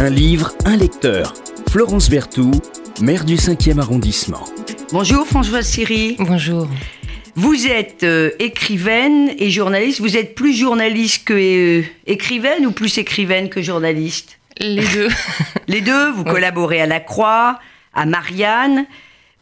Un livre, un lecteur. Florence Berthoud, maire du 5e arrondissement. Bonjour Françoise Siri. Bonjour. Vous êtes euh, écrivaine et journaliste. Vous êtes plus journaliste que euh, écrivaine ou plus écrivaine que journaliste? Les deux. Les deux, vous collaborez à La Croix, à Marianne.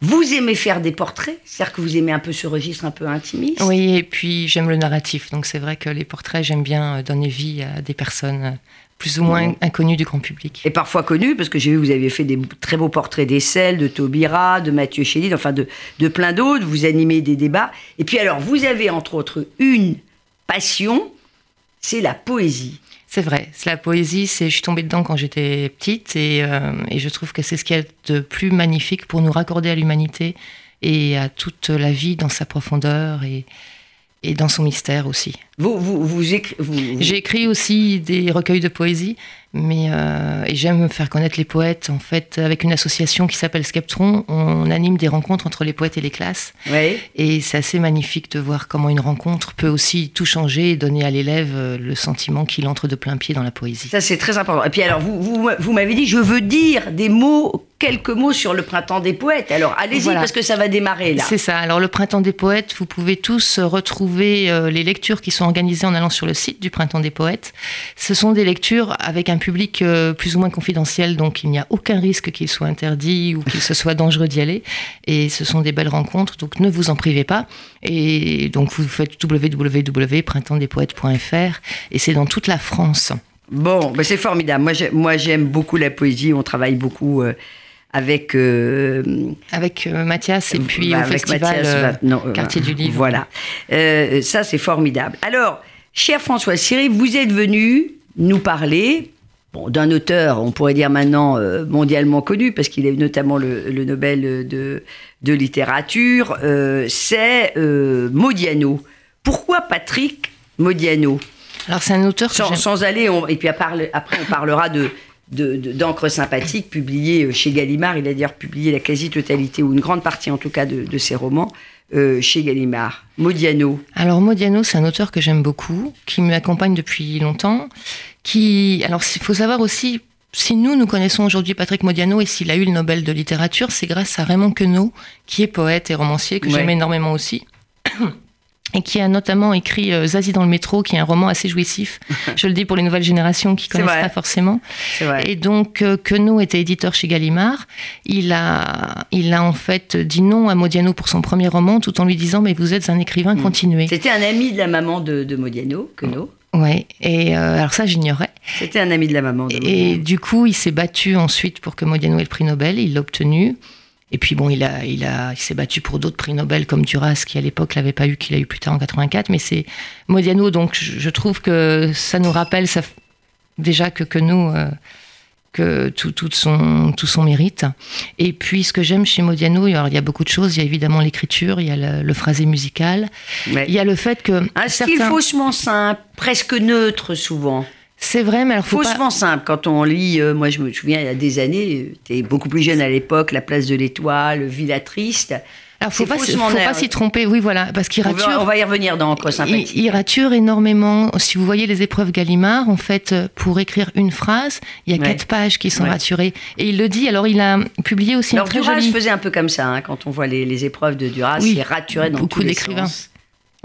Vous aimez faire des portraits C'est-à-dire que vous aimez un peu ce registre un peu intimiste? Oui, et puis j'aime le narratif. Donc c'est vrai que les portraits, j'aime bien euh, donner vie à des personnes plus ou moins inconnues du grand public. Et parfois connues, parce que j'ai vu que vous aviez fait des très beaux portraits d'Essel, de Taubira, de Mathieu Chédid, enfin de, de plein d'autres. Vous animez des débats. Et puis alors, vous avez entre autres une passion, c'est la poésie. C'est vrai, c'est la poésie, c'est, je suis tombée dedans quand j'étais petite et, euh, et je trouve que c'est ce qu'il y a de plus magnifique pour nous raccorder à l'humanité et à toute la vie dans sa profondeur et, et dans son mystère aussi. Vous, vous, vous, écri- vous- J'ai écrit aussi des recueils de poésie, mais euh, et j'aime faire connaître les poètes. En fait, avec une association qui s'appelle Skeptron, on anime des rencontres entre les poètes et les classes. Oui. Et c'est assez magnifique de voir comment une rencontre peut aussi tout changer et donner à l'élève euh, le sentiment qu'il entre de plein pied dans la poésie. Ça, c'est très important. Et puis, alors, vous, vous, vous m'avez dit, je veux dire des mots, quelques mots sur le printemps des poètes. Alors, allez-y, Voilà. parce que ça va démarrer, là. C'est ça. Alors le Printemps des Poètes, vous pouvez tous retrouver euh, les lectures qui sont organisées en allant sur le site du Printemps des Poètes. Ce sont des lectures avec un public euh, plus ou moins confidentiel, donc il n'y a aucun risque qu'il soit interdit ou qu'il se soit dangereux d'y aller. Et ce sont des belles rencontres, donc ne vous en privez pas. Et donc vous faites www.printemps-des-poètes.fr et c'est dans toute la France. Bon, ben, c'est formidable. Moi, j'ai- moi, j'aime beaucoup la poésie. On travaille beaucoup euh, avec. euh, Avec euh, Mathias et puis bah, au avec festival Mathias euh, non, Quartier du Livre. Voilà. Ça, c'est formidable. Alors, cher François Siri, vous êtes venu nous parler bon, d'un auteur, on pourrait dire maintenant euh, mondialement connu, parce qu'il eu notamment le, le Nobel de, de littérature, euh, c'est euh, Modiano. Pourquoi Patrick Modiano? Alors c'est un auteur sans, sans aller, on- et puis à parle- après on parlera de de- de- d'encre sympathique publié euh, chez Gallimard. Il a d'ailleurs publié la quasi-totalité, ou une grande partie en tout cas, de, de ses romans euh, chez Gallimard. Modiano. Alors Modiano, c'est un auteur que j'aime beaucoup, qui m'accompagne depuis longtemps. Qui, alors il faut savoir aussi, si nous nous connaissons aujourd'hui Patrick Modiano et s'il a eu le Nobel de littérature, c'est grâce à Raymond Queneau, qui est poète et romancier que Ouais. j'aime énormément aussi. Et qui a notamment écrit euh, Zazie dans le métro, qui est un roman assez jouissif. Je le dis pour les nouvelles générations qui connaissent pas forcément. Et donc, euh, Queneau était éditeur chez Gallimard. Il a, il a en fait dit non à Modiano pour son premier roman, tout en lui disant Mais vous êtes un écrivain, Mm. continuez. C'était un ami de la maman de, de Modiano, Queneau. Ouais, et euh, alors ça, j'ignorais. C'était un ami de la maman de Et Modiano. du coup, il s'est battu ensuite pour que Modiano ait le prix Nobel. Il l'a obtenu. Et puis bon, il a, il a, il s'est battu pour d'autres prix Nobel comme Duras, qui à l'époque l'avait pas eu, qu'il a eu plus tard en 84. Mais c'est Modiano, donc je, trouve que ça nous rappelle ça, déjà que que nous. euh, que tout, tout, son, tout son mérite. Et puis, ce que j'aime chez Modiano, alors, il y a beaucoup de choses. Il y a évidemment l'écriture, il y a le, le phrasé musical, Ouais. il y a le fait que Un style faussement simple, presque neutre souvent. C'est vrai, mais alors faut pas- Faussement simple. Quand on lit, euh, moi je me souviens il y a des années, tu es beaucoup plus jeune à l'époque, La place de l'étoile, Villa Triste. Alors, faut C'est pas, faut pas s'y tromper, oui, voilà, parce qu'il va, rature. on va y revenir dans sympathique. Il, il rature énormément. Si vous voyez les épreuves Gallimard, en fait, euh, pour écrire une phrase, il y a Ouais. quatre pages qui sont Ouais. raturées. Et il le dit. Alors, il a publié aussi Alors un très Duras faisait un peu comme ça, hein, quand on voit les, les épreuves de Duras, Oui, il raturait dans beaucoup tous les d'écrivains.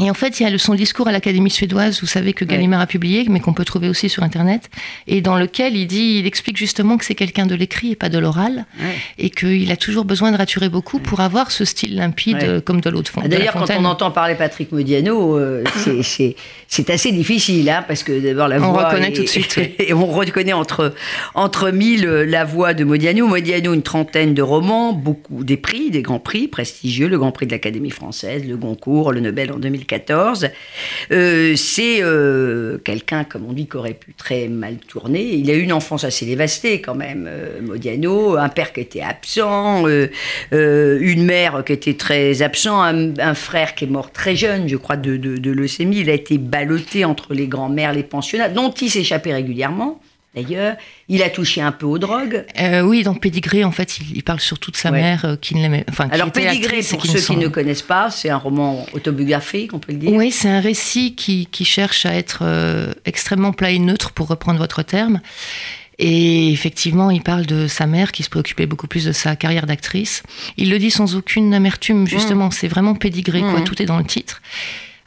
Et en fait, il y a le- son discours à l'Académie suédoise, vous savez que Gallimard a publié, mais qu'on peut trouver aussi sur Internet, et dans lequel il dit, il explique justement que c'est quelqu'un de l'écrit et pas de l'oral, Ouais. et qu'il a toujours besoin de raturer beaucoup pour avoir ce style limpide euh, comme de l'eau de fond. D'ailleurs, quand on entend parler Patrick Modiano, euh, c'est- assez difficile, hein, parce que d'abord la On voix. reconnaît est- tout de suite. Et on reconnaît entre, entre mille euh, la voix de Modiano. Modiano, une trentaine de romans, beaucoup des prix, des grands prix prestigieux, le Grand Prix de l'Académie française, le Goncourt, le Nobel en 2014. Euh, c'est euh, quelqu'un, comme on dit, qui aurait pu très mal tourner. Il a eu une enfance assez dévastée quand même, euh, Modiano, un père qui était absent, une mère qui était très absent, un, frère qui est mort très jeune, je crois, de, de, de leucémie. Il a été ballotté entre les grands-mères, les pensionnats, dont il s'échappait régulièrement. D'ailleurs, il a touché un peu aux drogues. Euh, oui, dans Pédigré, en fait, il, il parle surtout de sa Ouais. mère euh, qui ne l'aimait. Enfin, Alors, Pédigré, pour qui ceux qui ne connaissent pas, c'est un roman autobiographique, on peut le dire. Oui, c'est un récit qui, qui cherche à être euh, extrêmement plat et neutre, pour reprendre votre terme. Et effectivement, il parle de sa mère qui se préoccupait beaucoup plus de sa carrière d'actrice. Il le dit sans aucune amertume, justement. C'est vraiment pédigré, quoi. Mmh. Tout est dans le titre.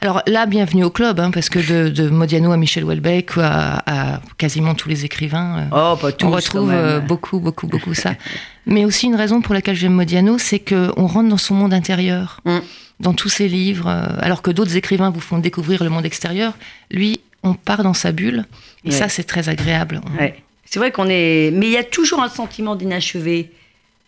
Alors là, bienvenue au club, hein, parce que de, de Modiano à Michel Houellebecq à, à quasiment tous les écrivains, euh, Oh, pas tous, on retrouve euh, beaucoup, beaucoup, beaucoup ça. Mais aussi une raison pour laquelle j'aime Modiano, c'est qu'on rentre dans son monde intérieur, Mm. dans tous ses livres, euh, alors que d'autres écrivains vous font découvrir le monde extérieur. Lui, on part dans sa bulle, et Ouais. ça, c'est très agréable. Ouais. C'est vrai qu'on est. Mais il y a toujours un sentiment d'inachevé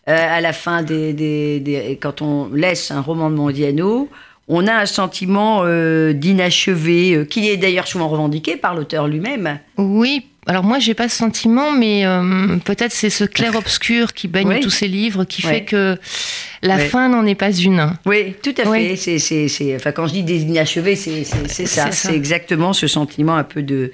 euh, à la fin des, des- des- Quand on laisse un roman de Mondiano, on a un sentiment euh, d'inachevé, euh, qui est d'ailleurs souvent revendiqué par l'auteur lui-même. Oui, alors moi, j'ai pas ce sentiment, mais euh, peut-être c'est ce clair-obscur qui baigne Oui. tous ces livres qui fait que la fin n'en est pas une. Oui, tout à fait. C'est, c'est, c'est- Enfin, quand je dis des inachevés, c'est, ça. C'est exactement ce sentiment un peu de,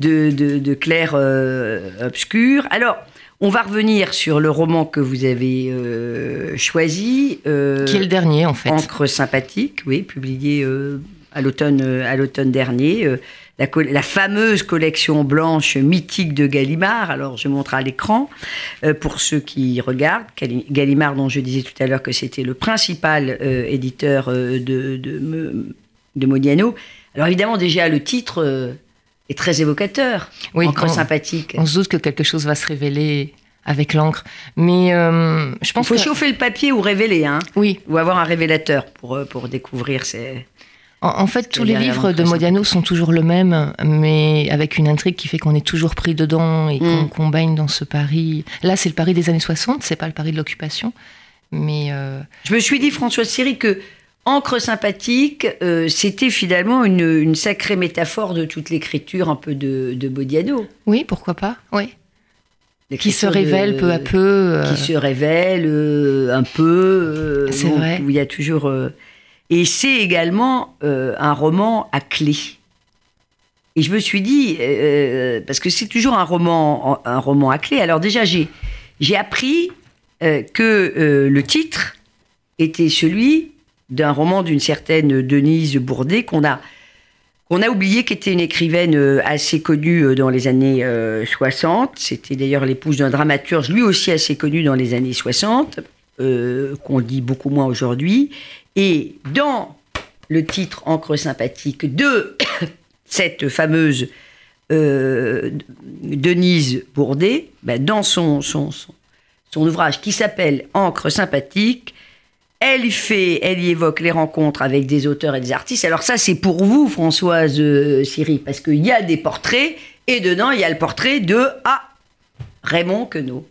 de, de, de clair euh, obscur. Alors, on va revenir sur le roman que vous avez euh, choisi. euh, Qui est le dernier, en fait. Encre sympathique, oui, publié euh, à l'automne euh, à l'automne dernier. euh, la, fameuse collection blanche mythique de Gallimard. Alors, je montre à l'écran euh, pour ceux qui regardent. Gallimard, dont je disais tout à l'heure que c'était le principal euh, éditeur euh, de, de, de Modiano. Alors, évidemment, déjà, le titre euh, est très évocateur. Oui, Encre on- sympathique. On se doute que quelque chose va se révéler avec l'encre. Mais euh, je Il pense faut que... chauffer le papier ou révéler, hein, Oui, ou avoir un révélateur pour, euh, pour découvrir ces... en, en fait, tous les livres de Modiano sont toujours le même, mais avec une intrigue qui fait qu'on est toujours pris dedans et qu'on Mm. qu'on baigne dans ce Paris. Là, c'est le Paris des années 60, c'est pas le Paris de l'occupation. Mais euh, Je me suis dit, Françoise Siri, que Encre sympathique, euh, c'était finalement une, une sacrée métaphore de toute l'écriture un peu de, de Bodiano. oui, pourquoi pas Oui. Qui se de- révèle peu à peu. euh, Qui se révèle euh, un peu. C'est vrai. Où il y a toujours. et c'est également un roman à clé. Et je me suis dit, parce que c'est toujours un roman, un roman à clé. Alors déjà, j'ai j'ai appris que le titre était celui d'un roman d'une certaine Denise Bourdet qu'on a qu'on a oublié qui était une écrivaine euh, assez connue euh, dans les années euh, 60. C'était d'ailleurs l'épouse d'un dramaturge, lui aussi assez connu dans les années 60, euh, qu'on dit beaucoup moins aujourd'hui. Et dans le titre Encre sympathique de cette fameuse euh, Denise Bourdet, ben, dans son, son, son, son ouvrage qui s'appelle Encre sympathique, elle y fait, elle y évoque les rencontres avec des auteurs et des artistes. Alors ça, c'est pour vous, Françoise euh, Siri, parce qu'il y a des portraits et dedans il y a le portrait de ah Raymond Queneau.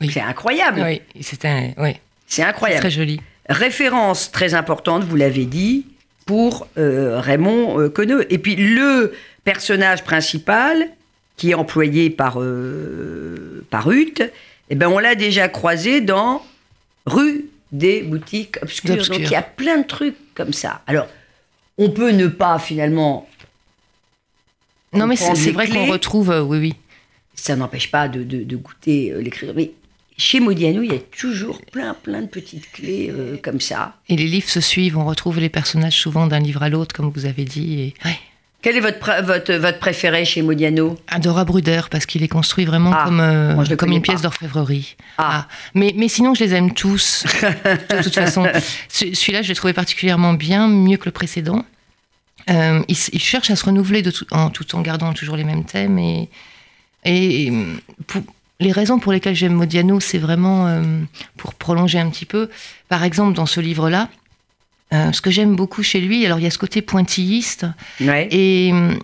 Oui. C'est incroyable. Oui, c'est un, oui, C'est incroyable. très joli. Référence très importante, vous l'avez dit, pour euh, Raymond euh, Queneau. Et puis le personnage principal, qui est employé par, euh, par Ruth, eh ben, on l'a déjà croisé dans Rue des boutiques obscures. Donc il y a plein de trucs comme ça. Alors, on peut ne pas finalement. Non, mais c'est vrai qu'on retrouve, euh, oui, oui. Ça n'empêche pas de, de- de goûter euh, l'écriture. Mais chez Modiano, il y a toujours plein, plein de petites clés euh, comme ça. Et les livres se suivent, on retrouve les personnages souvent d'un livre à l'autre, comme vous avez dit. Et... Ouais. Quel est votre, pr- votre, votre préféré chez Modiano? Adora Bruder, parce qu'il est construit vraiment Ah, comme, euh, moi, comme une pièce d'orfèvrerie. Ah. Mais, mais sinon, je les aime tous, de toute façon. Ce- Celui-là, je l'ai trouvé particulièrement bien, mieux que le précédent. Euh, il, cherche à se renouveler de tout, en, tout en gardant toujours les mêmes thèmes. Et, et pour- les raisons pour lesquelles j'aime Modiano, c'est vraiment euh, pour prolonger un petit peu. Par exemple, dans ce livre-là, euh, ce que j'aime beaucoup chez lui, alors il y a ce côté pointilliste. Ouais. Et hum,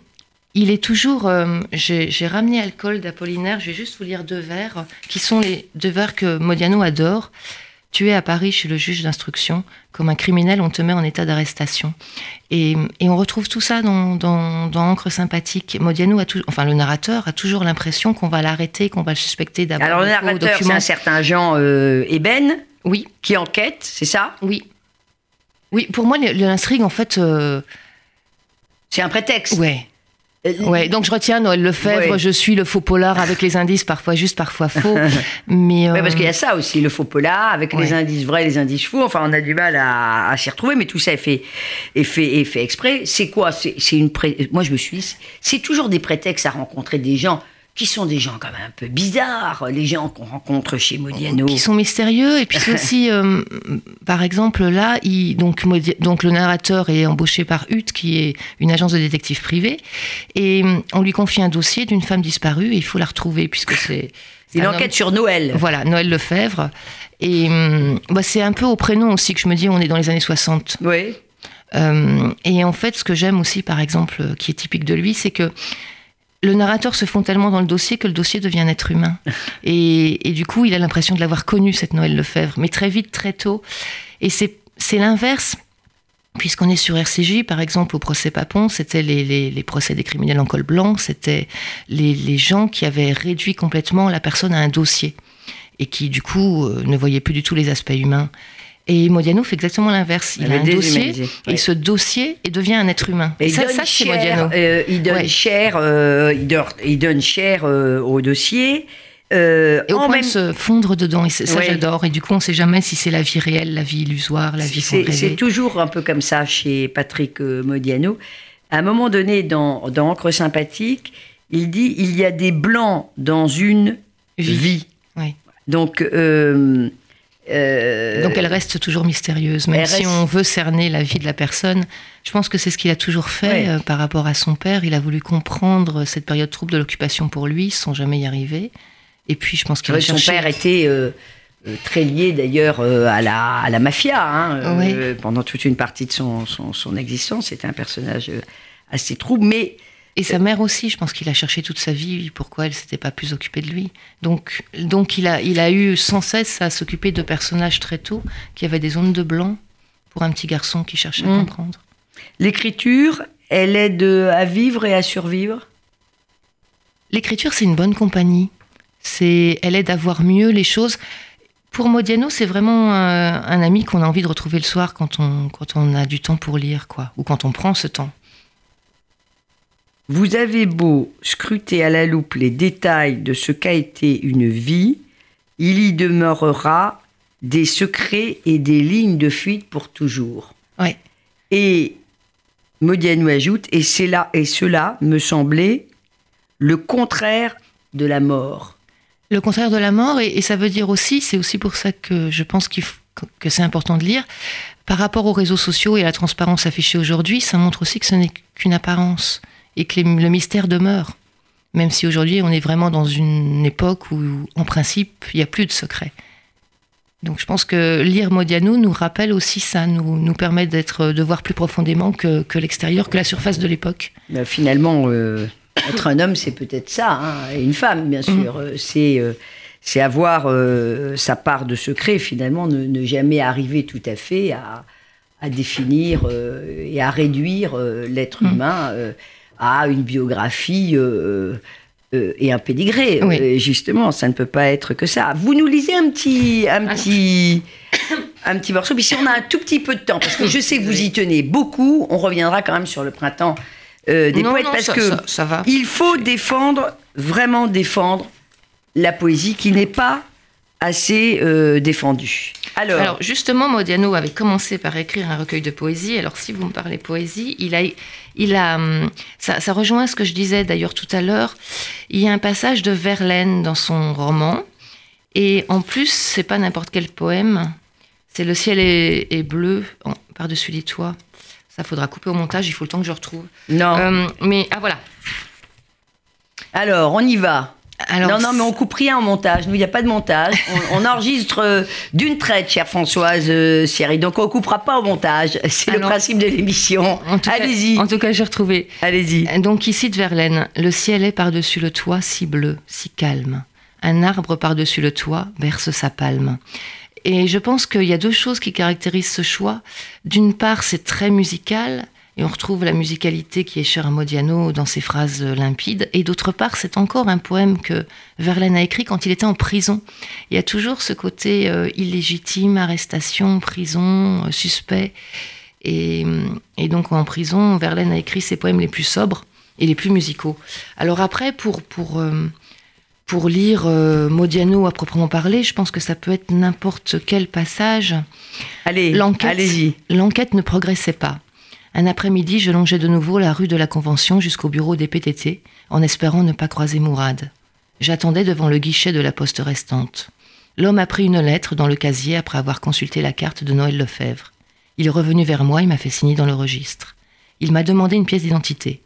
il est toujours. euh, J'ai ramené alcool d'Apollinaire. Je vais juste vous lire deux vers qui sont les deux vers que Modiano adore. Tu es à Paris chez le juge d'instruction. Comme un criminel, on te met en état d'arrestation. Et, et on retrouve tout ça dans, dans, dans Encre sympathique. Modiano, a tout, enfin le narrateur, a toujours l'impression qu'on va l'arrêter, qu'on va le suspecter d'avoir Alors le narrateur, c'est un certain Jean euh, Eben Oui, qui enquête, c'est ça? Oui. Oui, pour moi, l'intrigue, en fait. euh, C'est un prétexte. ouais. Euh, Ouais, donc je retiens Noël Lefebvre, Ouais. je suis le faux polar avec les indices, parfois juste, parfois faux. mais Ouais, euh, parce qu'il y a ça aussi, le faux polar, avec les indices vrais, les indices faux. Enfin, on a du mal à, à s'y retrouver, mais tout ça est fait, est fait, est fait exprès. C'est quoi? C'est une pré- Moi, je me suis c'est toujours des prétextes à rencontrer des gens qui sont des gens quand même un peu bizarres, les gens qu'on rencontre chez Modiano. Qui sont mystérieux. Et puis c'est aussi, euh, par exemple, là, il, donc, donc le narrateur est embauché par UT, qui est une agence de détectives privée. Et on lui confie un dossier d'une femme disparue et il faut la retrouver, puisque c'est. C'est une enquête sur Noël. Voilà, Noël Lefebvre. Et euh, bah, c'est un peu au prénom aussi que je me dis, on est dans les années 60. Oui. et en fait, ce que j'aime aussi, par exemple, qui est typique de lui, c'est que le narrateur se fond tellement dans le dossier que le dossier devient un être humain. Et, du coup, il a l'impression de l'avoir connu, cette Noël Lefebvre, mais très vite, très tôt. Et c'est l'inverse. Puisqu'on est sur RCJ, par exemple, au procès Papon, c'était les, procès des criminels en col blanc, c'était les, les, gens qui avaient réduit complètement la personne à un dossier et qui, du coup, euh, ne voyaient plus du tout les aspects humains. Et Modiano fait exactement l'inverse. Il a un dossier et ce dossier il devient un être humain. Et ça, c'est Modiano. Euh, il donne cher, euh, il, donne, cher euh, au dossier. et au point même... de se fondre dedans, et ça j'adore. Et du coup, on ne sait jamais si c'est la vie réelle, la vie illusoire, la vie C'est toujours un peu comme ça chez Patrick Modiano. À un moment donné, dans, dans Encre sympathique, il dit il y a des blancs dans une vie. Donc euh, Donc elle reste toujours mystérieuse, même si on veut cerner la vie de la personne. Je pense que c'est ce qu'il a toujours fait euh, par rapport à son père. Il a voulu comprendre cette période trouble de l'occupation pour lui, sans jamais y arriver. Et puis je pense qu'il a Son père était euh, très lié d'ailleurs à, la, à la mafia hein, pendant toute une partie de son, son, son existence. C'était un personnage assez trouble, mais et sa mère aussi, je pense qu'il a cherché toute sa vie pourquoi elle s'était pas plus occupée de lui. Donc, donc il, a, il a eu sans cesse à s'occuper de personnages très tôt qui avaient des ondes de blanc pour un petit garçon qui cherchait à hmm. comprendre. L'écriture, elle aide à vivre et à survivre? L'écriture, c'est une bonne compagnie. C'est, elle aide à voir mieux les choses. Pour Modiano, c'est vraiment un, un ami qu'on a envie de retrouver le soir quand on, quand on a du temps pour lire, quoi, ou quand on prend ce temps. Vous avez beau scruter à la loupe les détails de ce qu'a été une vie, il y demeurera des secrets et des lignes de fuite pour toujours. Ouais. Et Modiano ajoute, et, là, et cela me semblait le contraire de la mort. Le contraire de la mort, et, ça veut dire aussi, c'est aussi pour ça que je pense que c'est important de lire, par rapport aux réseaux sociaux et à la transparence affichée aujourd'hui, ça montre aussi que ce n'est qu'une apparence et que le mystère demeure. Même si aujourd'hui on est vraiment dans une époque où, en principe, il n'y a plus de secret. Donc je pense que lire Modiano nous rappelle aussi ça, nous, nous permet d'être, de voir plus profondément que, que l'extérieur, que la surface de l'époque. Ben, finalement, euh, être un homme, c'est peut-être ça, hein, et une femme, bien sûr. Mm. Euh, c'est, euh, c'est avoir sa part de secret, finalement, ne, ne, jamais arriver tout à fait à, à définir et à réduire l'être mm. humain à une biographie euh, euh, et un pédigré. Euh, justement, ça ne peut pas être que ça. Vous nous lisez un petit, un petit, un petit morceau. Puis si on a un tout petit peu de temps, parce que je sais que vous y tenez beaucoup, on reviendra quand même sur le printemps des poètes, parce que ça va. il faut défendre, vraiment défendre la poésie qui n'est pas assez euh, défendu. Alors, justement, Modiano avait commencé par écrire un recueil de poésie. Alors si vous me parlez poésie, il a, il a, hum, ça, ça rejoint ce que je disais d'ailleurs tout à l'heure. Il y a un passage de Verlaine dans son roman, et en plus, c'est pas n'importe quel poème. C'est le ciel est, bleu par-dessus les toits. Ça faudra couper au montage. Il faut le temps que je retrouve. Non. Hum, mais ah voilà. Alors, on y va non, non, mais on coupe rien en montage. Nous, il n'y a pas de montage. On, enregistre euh, d'une traite, chère Françoise euh, Thierry. Donc, on ne coupera pas au montage. C'est le principe de l'émission. Allez-y. En tout cas, j'ai retrouvé. Allez-y. Donc, ici de Verlaine. Le ciel est par-dessus le toit, si bleu, si calme. Un arbre par-dessus le toit berce sa palme. Et je pense qu'il y a deux choses qui caractérisent ce choix. D'une part, c'est très musical. Et on retrouve la musicalité qui est chère à Modiano dans ses phrases limpides. Et d'autre part, c'est encore un poème que Verlaine a écrit quand il était en prison. Il y a toujours ce côté euh, illégitime, arrestation, prison, euh, suspect. Et, et, donc en prison, Verlaine a écrit ses poèmes les plus sobres et les plus musicaux. Alors après, pour, pour, euh, pour lire Modiano à proprement parler, je pense que ça peut être n'importe quel passage. Allez, allez-y. L'enquête ne progressait pas. Un après-midi, je longeais de nouveau la rue de la Convention jusqu'au bureau des PTT, en espérant ne pas croiser Mourad. J'attendais devant le guichet de la poste restante. L'homme a pris une lettre dans le casier après avoir consulté la carte de Noël Lefebvre. Il est revenu vers moi et m'a fait signer dans le registre. Il m'a demandé une pièce d'identité.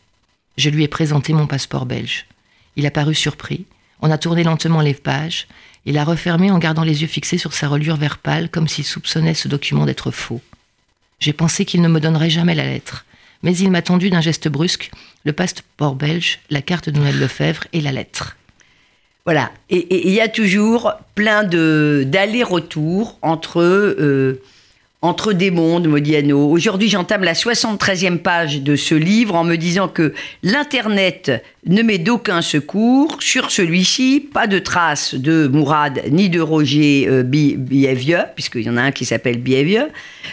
Je lui ai présenté mon passeport belge. Il a paru surpris. On a tourné lentement les pages. Il a refermé en gardant les yeux fixés sur sa reliure vert pâle, comme s'il soupçonnait ce document d'être faux. J'ai pensé qu'il ne me donnerait jamais la lettre. Mais il m'a tendu d'un geste brusque le passeport belge, la carte de Noël Lefebvre et la lettre. Voilà. Et il y a toujours plein de d'allers-retours entre euh, entre des mondes, Modiano. Aujourd'hui, j'entame la 73e page de ce livre en me disant que l'Internet ne met d'aucun secours. Sur celui-ci, pas de traces de Mourad ni de Roger euh, puisqu'il y en a un qui s'appelle Biévieux.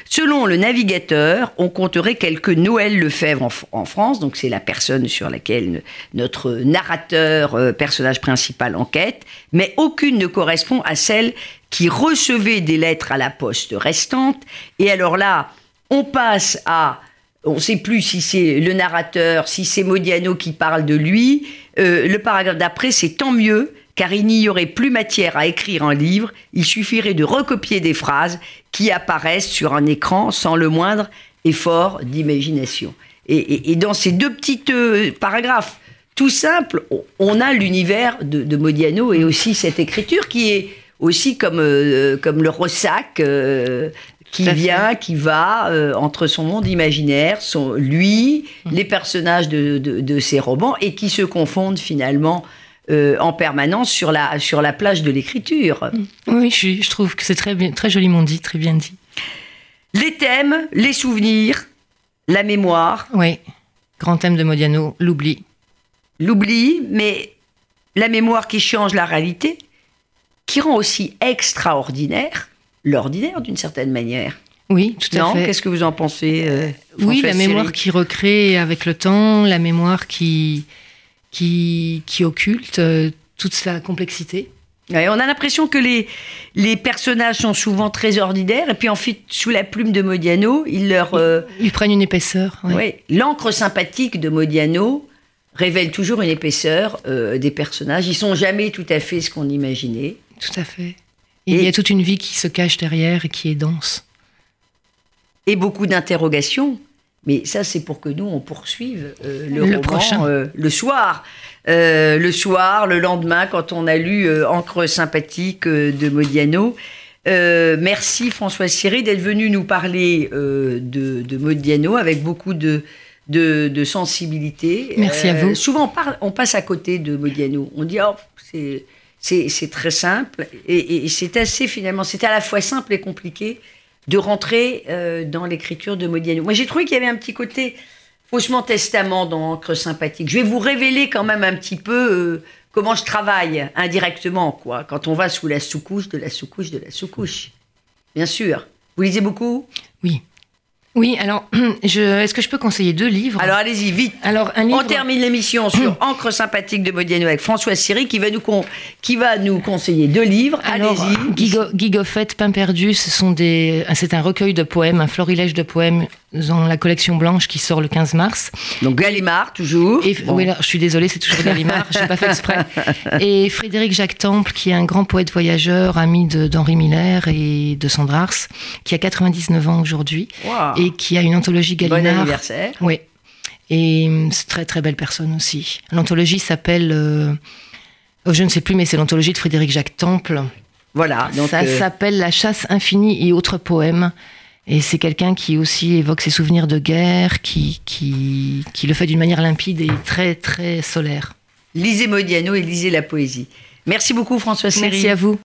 Selon le navigateur, on compterait quelques Noël Lefebvre en, France, donc c'est la personne sur laquelle notre narrateur, euh, personnage principal, enquête, mais aucune ne correspond à celle qui recevait des lettres à la poste restante. Et alors là, on passe à on ne sait plus si c'est le narrateur, si c'est Modiano qui parle de lui. Euh, le paragraphe d'après, c'est tant mieux, car il n'y aurait plus matière à écrire un livre, il suffirait de recopier des phrases qui apparaissent sur un écran sans le moindre effort d'imagination. Et, dans ces deux petits euh, paragraphes tout simples, on a l'univers de, de, Modiano et aussi cette écriture qui est aussi comme, euh, comme le ressac euh, qui vient, qui va euh, entre son monde imaginaire, son, lui, mmh. les personnages de, de, ses romans, et qui se confondent finalement en permanence sur la, sur la plage de l'écriture. Mmh. Oui, je, je, trouve que c'est très, bien, très joliment dit, très bien dit. Les thèmes, les souvenirs, la mémoire. Oui, grand thème de Modiano, l'oubli. L'oubli, mais la mémoire qui change la réalité qui rend aussi extraordinaire l'ordinaire d'une certaine manière. Oui, tout à fait. Qu'est-ce que vous en pensez euh, Oui, la mémoire qui recrée avec le temps, la mémoire qui, qui, qui occulte euh, toute sa complexité. on a l'impression que les, les personnages sont souvent très ordinaires, et puis ensuite, sous la plume de Modiano, ils leur... Euh, ils, prennent une épaisseur. Oui, l'encre sympathique de Modiano révèle toujours une épaisseur des personnages. Ils sont jamais tout à fait ce qu'on imaginait. Tout à fait. Il y a toute une vie qui se cache derrière et qui est dense. Et beaucoup d'interrogations. Mais ça, c'est pour que nous, on poursuive euh, le, roman prochain. Euh, le soir. Euh, le soir, le lendemain, quand on a lu Encre sympathique de Modiano. merci François Siré d'être venu nous parler de, Modiano avec beaucoup de, de, sensibilité. Merci à vous. Souvent, on, passe à côté de Modiano. On dit, oh, c'est c'est très simple et, c'est assez finalement, c'était à la fois simple et compliqué de rentrer euh, dans l'écriture de Modiano. Moi, j'ai trouvé qu'il y avait un petit côté faussement testament dans Encre sympathique. Je vais vous révéler quand même un petit peu euh, comment je travaille indirectement, quoi, quand on va sous la sous-couche de la sous-couche de la sous-couche. Bien sûr. Vous lisez beaucoup? Oui. Oui, alors, est-ce que je peux conseiller deux livres? Alors, allez-y, vite. Alors, un livre... On termine l'émission sur Encre sympathique de Modiano avec François Siri qui va nous, qui va nous conseiller deux livres. Allez-y. Guy Goffet, Pain perdu, c'est un recueil de poèmes, un florilège de poèmes dans la collection blanche qui sort le 15 mars. Donc Gallimard, toujours. Oui, là, je suis désolée, c'est toujours Gallimard, je n'ai pas fait exprès. Et Frédéric Jacques Temple, qui est un grand poète voyageur, ami d'Henri Miller et de Sandra Ars, qui a 99 ans aujourd'hui, et qui a une anthologie Gallimard. Bon anniversaire. Oui. Et hum, c'est très très belle personne aussi. L'anthologie s'appelle, euh, oh, je ne sais plus, mais c'est l'anthologie de Frédéric Jacques Temple. Voilà. Donc ça euh, s'appelle La chasse infinie et autres poèmes. Et c'est quelqu'un qui aussi évoque ses souvenirs de guerre, qui, qui, qui le fait d'une manière limpide et très, très solaire. Lisez Modiano et lisez la poésie. Merci beaucoup François. Merci à vous.